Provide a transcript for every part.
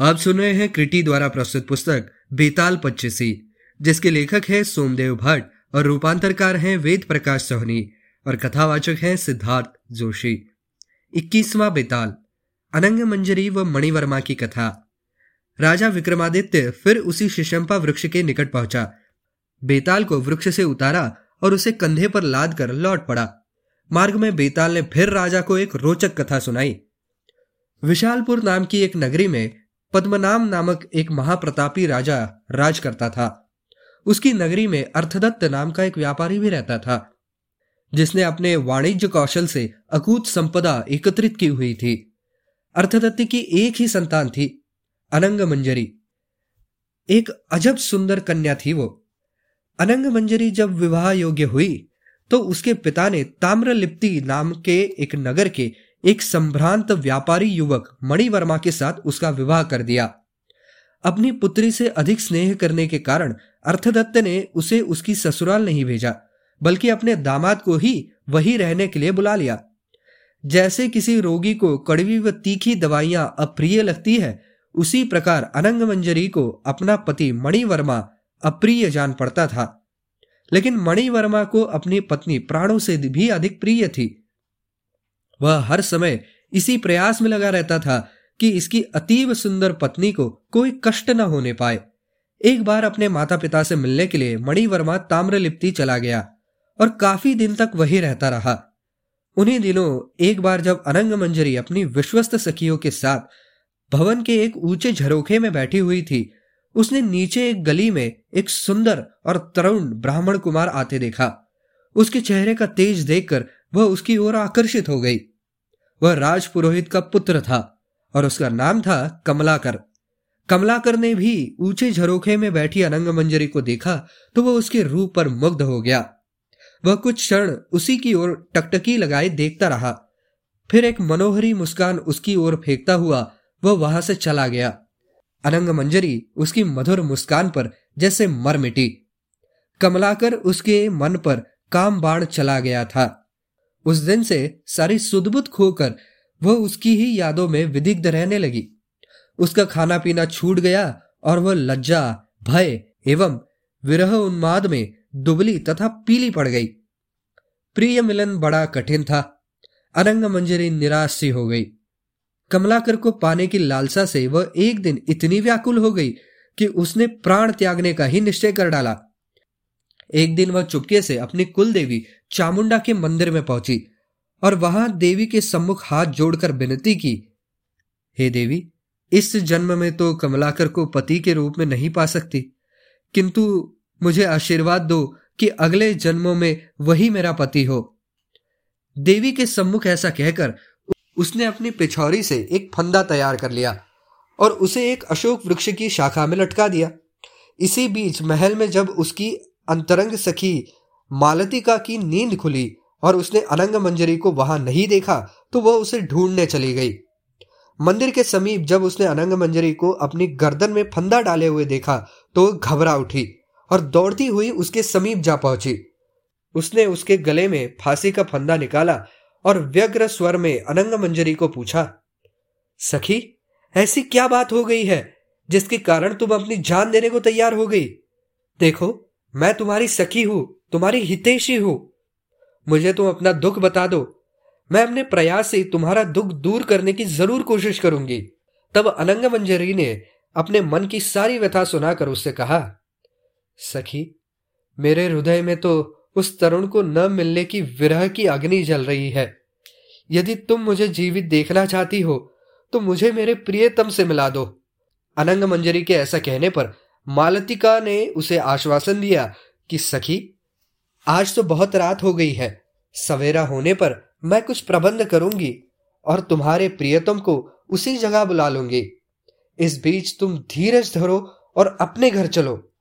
आप सुन रहे हैं क्रिटी द्वारा प्रस्तुत पुस्तक बेताल पच्चीसी, जिसके लेखक हैं सोमदेव भट्ट और रूपांतरकार हैं वेद प्रकाश सोहनी और कथावाचक हैं सिद्धार्थ जोशी। इक्कीसवां बेताल अनंग मंजरी व मणिवर्मा की कथा। राजा विक्रमादित्य फिर उसी शिशंपा वृक्ष के निकट पहुँचा। बेताल को वृक्ष से उतारा और उसे कंधे पर लाद कर लौट पड़ा। मार्ग में बेताल ने फिर राजा को एक रोचक कथा सुनाई। विशालपुर नाम की एक नगरी में पद्मनाम नामक एक महाप्रतापी राजा राज करता था। उसकी नगरी में अर्थदत्त नाम का एक व्यापारी भी रहता था, जिसने अपने वाणिज्य कौशल से अकूत संपदा एकत्रित की हुई थी। अर्थदत्त की एक ही संतान थी अनंग मंजरी एक अजब सुंदर कन्या थी वो। अनंग मंजरी जब विवाह योग्य हुई तो उसके पिता ने ताम्रलिप्ति नाम के एक नगर के एक संभ्रांत व्यापारी युवक मणिवर्मा के साथ उसका विवाह कर दिया। अपनी पुत्री से अधिक स्नेह करने के कारण अर्थदत्त ने उसे उसकी ससुराल नहीं भेजा, बल्कि अपने दामाद को ही वही रहने के लिए बुला लिया। जैसे किसी रोगी को कड़वी व तीखी दवाइयाँ अप्रिय लगती है, उसी प्रकार अनंग मंजरी को अपना पति मणिवर्मा अप्रिय जान पड़ता था। लेकिन मणिवर्मा को अपनी पत्नी प्राणों से भी अधिक प्रिय थी। वह हर समय इसी प्रयास में लगा रहता था कि इसकी अतीव सुंदर पत्नी को कोई कष्ट न होने पाए। एक बार अपने माता पिता से मिलने के लिए मणिवर्मा ताम्रलिप्ति चला गया और काफ़ी दिन तक वही रहता रहा। उन्हीं दिनों एक बार जब अनंग मंजरी अपनी विश्वस्त सखियों के साथ भवन के एक ऊँचे झरोखे में बैठी हुई थी, उसने नीचे एक गली में एक सुंदर और तरुण ब्राह्मण कुमार आते देखा। उसके चेहरे का तेज देखकर वह उसकी ओर आकर्षित हो गई। वह राज पुरोहित का पुत्र था और उसका नाम था कमलाकर। कमलाकर ने भी ऊँचे झरोखे में बैठी अनंग मंजरी को देखा तो वह उसके रूप पर मुग्ध हो गया। वह कुछ क्षण उसी की ओर टकटकी लगाए देखता रहा। फिर एक मनोहरी मुस्कान उसकी ओर फेंकता हुआ वह वहाँ से चला गया। अनंग मंजरी उसकी मधुर मुस्कान पर जैसे मर मिटी। कमलाकर उसके मन पर काम बाण चला गया था। उस दिन से सारी सुदबुद खोकर वह उसकी ही यादों में विदिग्ध रहने लगी। उसका खाना पीना छूट गया और वह लज्जा, भय एवं विरह उन्माद में दुबली तथा पीली पड़ गई। प्रिय मिलन बड़ा कठिन था। अनंग मंजरी निराश सी हो गई। कमलाकर को पाने की लालसा से वह एक दिन इतनी व्याकुल हो गई कि उसने प्राण त्यागने का ही निश्चय कर डाला। एक दिन वह चुपके से अपनी कुल देवी चामुंडा के मंदिर में पहुँची और वहाँ देवी के सम्मुख हाथ जोड़कर विनती की, हे देवी, इस जन्म में तो कमलाकर को पति के रूप में नहीं पा सकती, किंतु मुझे आशीर्वाद दो कि अगले जन्मों में वही मेरा पति हो। देवी के सम्मुख ऐसा कहकर उसने अपनी पिछौरी से एक फंदा तैयार कर लिया और उसे एक अशोक वृक्ष की शाखा में लटका दिया। इसी बीच महल में जब उसकी अंतरंग सखी, मालतिका की नींद खुली और उसने अनंग मंजरी को वहाँ नहीं देखा तो वह उसे ढूँढने चली गई। मंदिर के समीप जब उसने अनंग मंजरी को अपनी गर्दन में फंदा डाले हुए देखा तो घबरा उठी और दौड़ती हुई उसके समीप जा पहुँची। उसने उसके गले में फांसी का फंदा निकाला और व्यग्र स्वर में अनंग मंजरी को पूछा, सखी, ऐसी क्या बात हो गई है जिसके कारण तुम अपनी जान देने को तैयार हो गई? देखो मैं तुम्हारी सखी हूँ, तुम्हारी हितेशी हूँ। मुझे तुम अपना दुख बता दो। मैं अपने प्रयास से तुम्हारा दुख दूर करने की ज़रूर कोशिश करूँगी। तब अनंग मंजरी ने अपने मन की सारी व्यथा सुनाकर उससे कहा, सखी, मेरे हृदय में तो उस तरुण को न मिलने की विरह की अग्नि जल रही है। यदि तुम मुझे जीवित देखना चाहती हो तो मुझे मेरे प्रियतम से मिला दो। अनंग मंजरी के ऐसा कहने पर मालतिका ने उसे आश्वासन दिया कि, सखी, आज तो बहुत रात हो गई है। सवेरा होने पर मैं कुछ प्रबंध करूँगी और तुम्हारे प्रियतम को उसी जगह बुला लूँगी। इस बीच तुम धीरज धरो और अपने घर चलो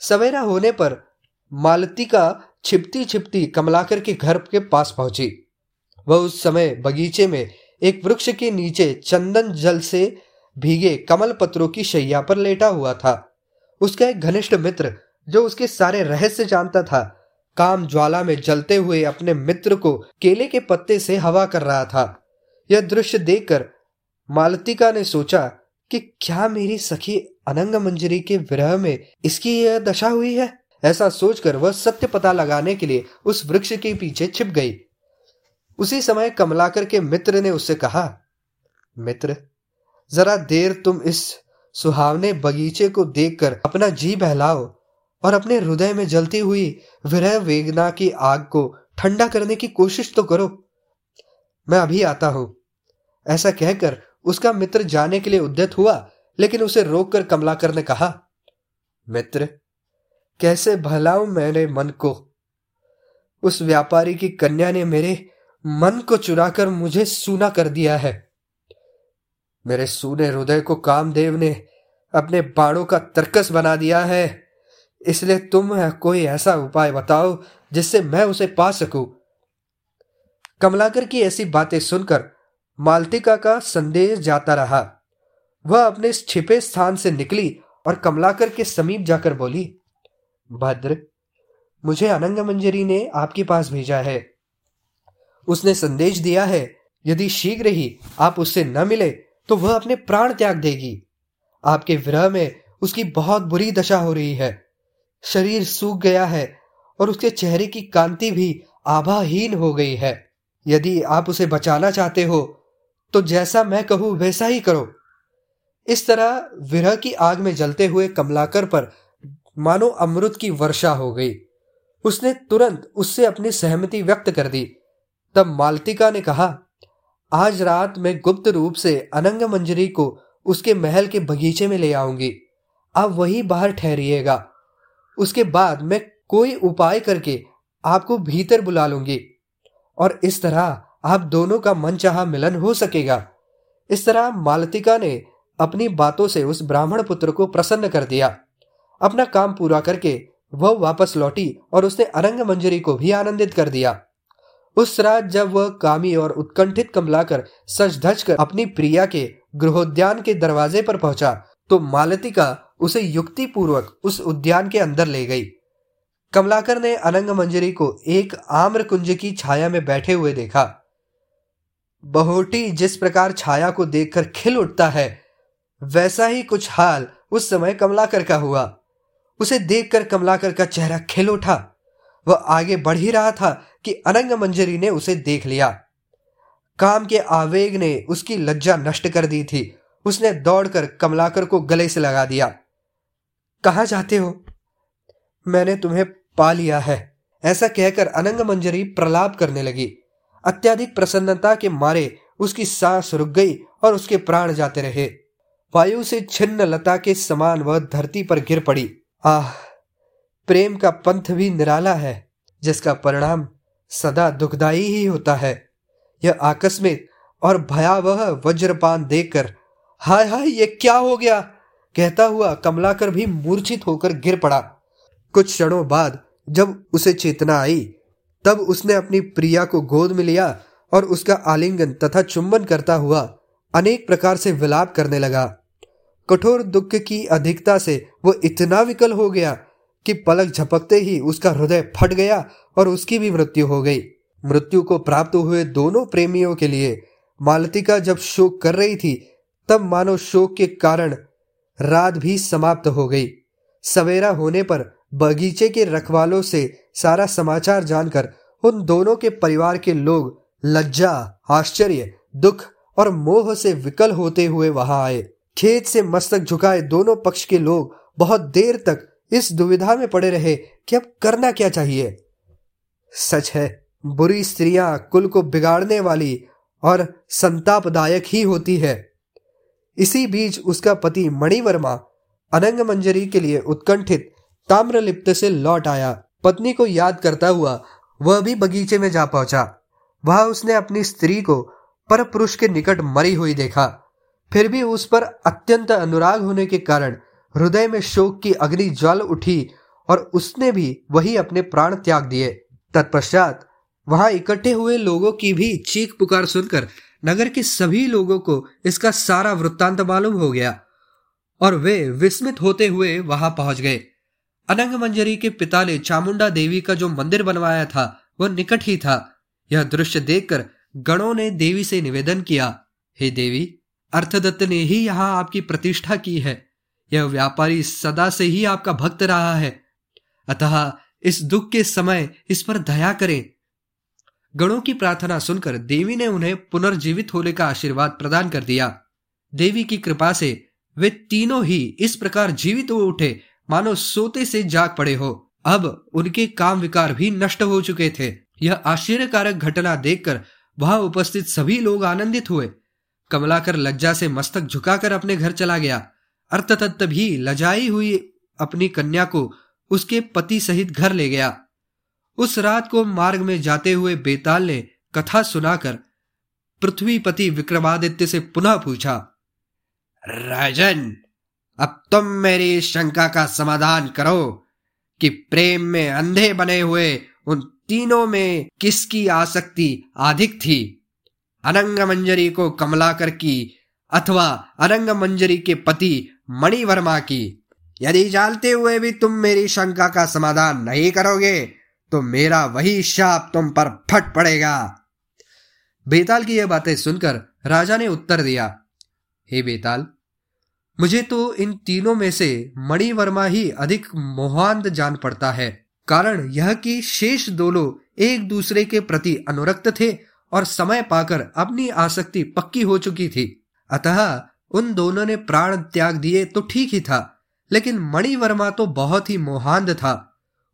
सवेरा होने पर मालतिका छिपती छिपती कमलाकर के घर के पास पहुँची। वह उस समय बगीचे में एक वृक्ष के नीचे चंदन जल से भीगे कमल पत्रों की शैया पर लेटा हुआ था। उसका एक घनिष्ठ मित्र, जो उसके सारे रहस्य जानता था, काम ज्वाला में जलते हुए अपने मित्र को केले के पत्ते से हवा कर रहा था। यह दृश्य देखकर मालतिका ने सोचा कि क्या मेरी सखी अनंग मंजरी के विरह में इसकी यह दशा हुई है? ऐसा सोचकर वह सत्य पता लगाने के लिए उस वृक्ष के पीछे छिप गई। उसी समय कमलाकर के मित्र ने उससे कहा, मित्र, जरा देर तुम इस सुहावने बगीचे को देखकर अपना जी बहलाओ और अपने हृदय में जलती हुई विरह वेदना की आग को ठंडा करने की कोशिश तो करो। मैं अभी आता हूँ। ऐसा कहकर उसका मित्र जाने के लिए उद्यत हुआ, लेकिन उसे रोककर कमलाकर ने कहा, मित्र, कैसे भलाऊं मेरे मन को? उस व्यापारी की कन्या ने मेरे मन को चुराकर मुझे सूना कर दिया है। मेरे सूने हृदय को कामदेव ने अपने बाणों का तर्कस बना दिया है। इसलिए तुम कोई ऐसा उपाय बताओ जिससे मैं उसे पा सकूँ। कमलाकर की ऐसी बातें सुनकर मालतिका का संदेश जाता रहा। वह अपने छिपे स्थान से निकली और कमलाकर के समीप जाकर बोली, भद्र, मुझे अनंग मंजरी ने आपके पास भेजा है। उसने संदेश दिया है, यदि शीघ्र ही आप उससे न मिले तो वह अपने प्राण त्याग देगी। आपके विरह में उसकी बहुत बुरी दशा हो रही है। शरीर सूख गया है और उसके चेहरे की कांति भी आभाहीन हो गई है। यदि आप उसे बचाना चाहते हो तो जैसा मैं कहूँ, वैसा ही करो। इस तरह विरह की आग में जलते हुए कमलाकर पर मानो अमृत की वर्षा हो गई। उसने तुरंत उससे अपनी सहमति व्यक्त कर दी। तब मालतिका ने कहा आज रात मैं गुप्त रूप से अनंग मंजरी को उसके महल के बगीचे में ले आऊँगी। आप वहीं बाहर ठहरिएगा। उसके बाद मैं कोई उपाय करके आपको भीतर बुला लूँगी। और इस तरह आप दोनों का मन चाह मिलन हो सकेगा। इस तरह मालतिका ने अपनी बातों से उस ब्राह्मण पुत्र को प्रसन्न कर दिया। अपना काम पूरा करके वह वापस लौटी और उसने अरंग मंजरी को भी आनंदित कर दिया। उस रात जब वह कामी और उत्कंठित कमलाकर सच धज कर अपनी प्रिया के गृहोद्यान के दरवाजे पर पहुँचा तो मालतिका उसे युक्ति पूर्वक उस उद्यान के अंदर ले गई। कमलाकर ने अनंग मंजरी को एक आम्र कुंज की छाया में बैठे हुए देखा। बहोटी जिस प्रकार छाया को देखकर खिल उठता है, वैसा ही कुछ हाल उस समय कमलाकर का हुआ। उसे देखकर कमलाकर का चेहरा खिल उठा। वह आगे बढ़ ही रहा था कि अनंग मंजरी ने उसे देख लिया। काम के आवेग ने उसकी लज्जा नष्ट कर दी थी। उसने दौड़कर कमलाकर को गले से लगा दिया। कहा जाते हो? मैंने तुम्हें पा लिया है। ऐसा कहकर अनंग मंजरी प्रलाप करने लगी। अत्याधिक प्रसन्नता के मारे उसकी सांस रुक गई और उसके प्राण जाते रहे। वायु से छिन्न लता के समान वह धरती पर गिर पड़ी। आह, प्रेम का पंथ भी निराला है, जिसका परिणाम सदा दुखदाई ही होता है। यह आकस्मिक और भयावह वज्रपान देखकर, हाय हाय, ये क्या हो गया? कहता हुआ कमलाकर भी मूर्छित होकर गिर पड़ा। कुछ क्षणों बाद जब उसे चेतना आई, तब उसने अपनी प्रिया को गोद में लिया और उसका आलिंगन तथा चुंबन करता हुआ अनेक प्रकार से विलाप करने लगा। कठोर दुख की अधिकता से वो इतना विकल हो गया कि पलक झपकते ही उसका हृदय फट गया और उसकी भी मृत्यु हो गई। मृत्यु को प्राप्त हुए दोनों प्रेमियों के लिए मालतिका जब शोक कर रही थी, तब मानो शोक के कारण रात भी समाप्त हो गई। सवेरा होने पर बगीचे के रखवालों से सारा समाचार जानकर उन दोनों के परिवार के लोग लज्जा, आश्चर्य, दुख और मोह से विकल होते हुए वहाँ आए। खेत से मस्तक झुकाए दोनों पक्ष के लोग बहुत देर तक इस दुविधा में पड़े रहे कि अब करना क्या चाहिए। सच है, बुरी स्त्रियाँ कुल को बिगाड़ने वाली और संतापदायक ही होती है। इसी बीच उसका पति मणिवर्मा अनंग मंजरी के लिए उत्कंठित ताम्रलिप्त से लौट आया। पत्नी को याद करता हुआ वह भी बगीचे में जा पहुँचा। वहाँ उसने अपनी स्त्री को पर पुरुष के निकट मरी हुई देखा। फिर भी उस पर अत्यंत अनुराग होने के कारण हृदय में शोक की अग्नि ज्वल उठी और उसने भी वही अपने प्राण त्याग दिए। तत्पश्चात वहाँ इकट्ठे हुए लोगों की भी चीख पुकार सुनकर नगर के सभी लोगों को इसका सारा वृत्तांत मालूम हो गया और वे विस्मित होते हुए वहाँ पहुँच गए। अनंग मंजरी के पिता ने चामुंडा देवी का जो मंदिर बनवाया था वह निकट ही था। यह दृश्य देखकर गणों ने देवी से निवेदन किया, हे देवी, अर्थदत्त ने ही यहाँ आपकी प्रतिष्ठा की है। यह व्यापारी सदा से ही आपका भक्त रहा है। अतः इस दुख के समय इस पर दया करें। गणों की प्रार्थना सुनकर देवी ने उन्हें पुनर्जीवित होने का आशीर्वाद प्रदान कर दिया। देवी की कृपा से वे तीनों ही इस प्रकार जीवित हो उठे, मानो सोते से जाग पड़े हो। अब उनके काम विकार भी नष्ट हो चुके थे। यह आश्चर्यकारक घटना देखकर वहाँ उपस्थित सभी लोग आनंदित हुए। कमलाकर लज्जा से मस्तक झुकाकर अपने घर चला गया। अर्थतत्त भी लजाई हुई अपनी कन्या को उसके पति सहित घर ले गया। उस रात को मार्ग में जाते हुए बेताल ने कथा सुनाकर पृथ्वीपति विक्रमादित्य से पुनः पूछा, राजन, अब तुम मेरी शंका का समाधान करो कि प्रेम में अंधे बने हुए उन तीनों में किसकी आसक्ति अधिक थी? अनंग मंजरी को कमलाकर की अथवा अनंग मंजरी के पति मणिवर्मा की। यदि जानते हुए भी तुम मेरी शंका का समाधान नहीं करोगे तो मेरा वही शाप तुम पर फट पड़ेगा। बेताल की यह बातें सुनकर राजा ने उत्तर दिया, हे बेताल, मुझे तो इन तीनों में से मणिवर्मा ही अधिक मोहांत जान पड़ता है। कारण यह कि शेष दोनों एक दूसरे के प्रति अनुरक्त थे और समय पाकर अपनी आसक्ति पक्की हो चुकी थी। अतः उन दोनों ने प्राण त्याग दिए तो ठीक ही था, लेकिन मणिवर्मा तो बहुत ही मोहांध था।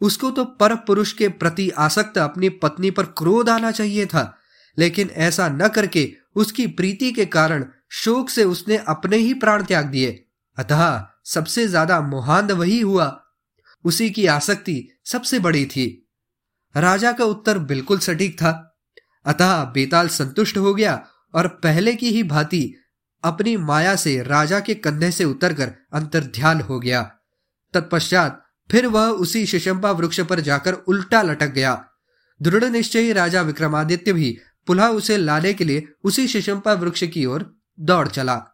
उसको तो पर पुरुष के प्रति आसक्त अपनी पत्नी पर क्रोध आना चाहिए था, लेकिन ऐसा न करके उसकी प्रीति के कारण शोक से उसने अपने ही प्राण त्याग दिए। अतः सबसे ज़्यादा मोहांध वही हुआ। उसी की आसक्ति सबसे बड़ी थी। राजा का उत्तर बिल्कुल सटीक था। अतः बेताल संतुष्ट हो गया और पहले की ही भांति अपनी माया से राजा के कंधे से उतरकर अंतर ध्यान हो गया। तत्पश्चात फिर वह उसी शिशंपा वृक्ष पर जाकर उल्टा लटक गया। दृढ़ निश्चय राजा विक्रमादित्य भी पुनः उसे लाने के लिए उसी शिशंपा वृक्ष की ओर दौड़ चला।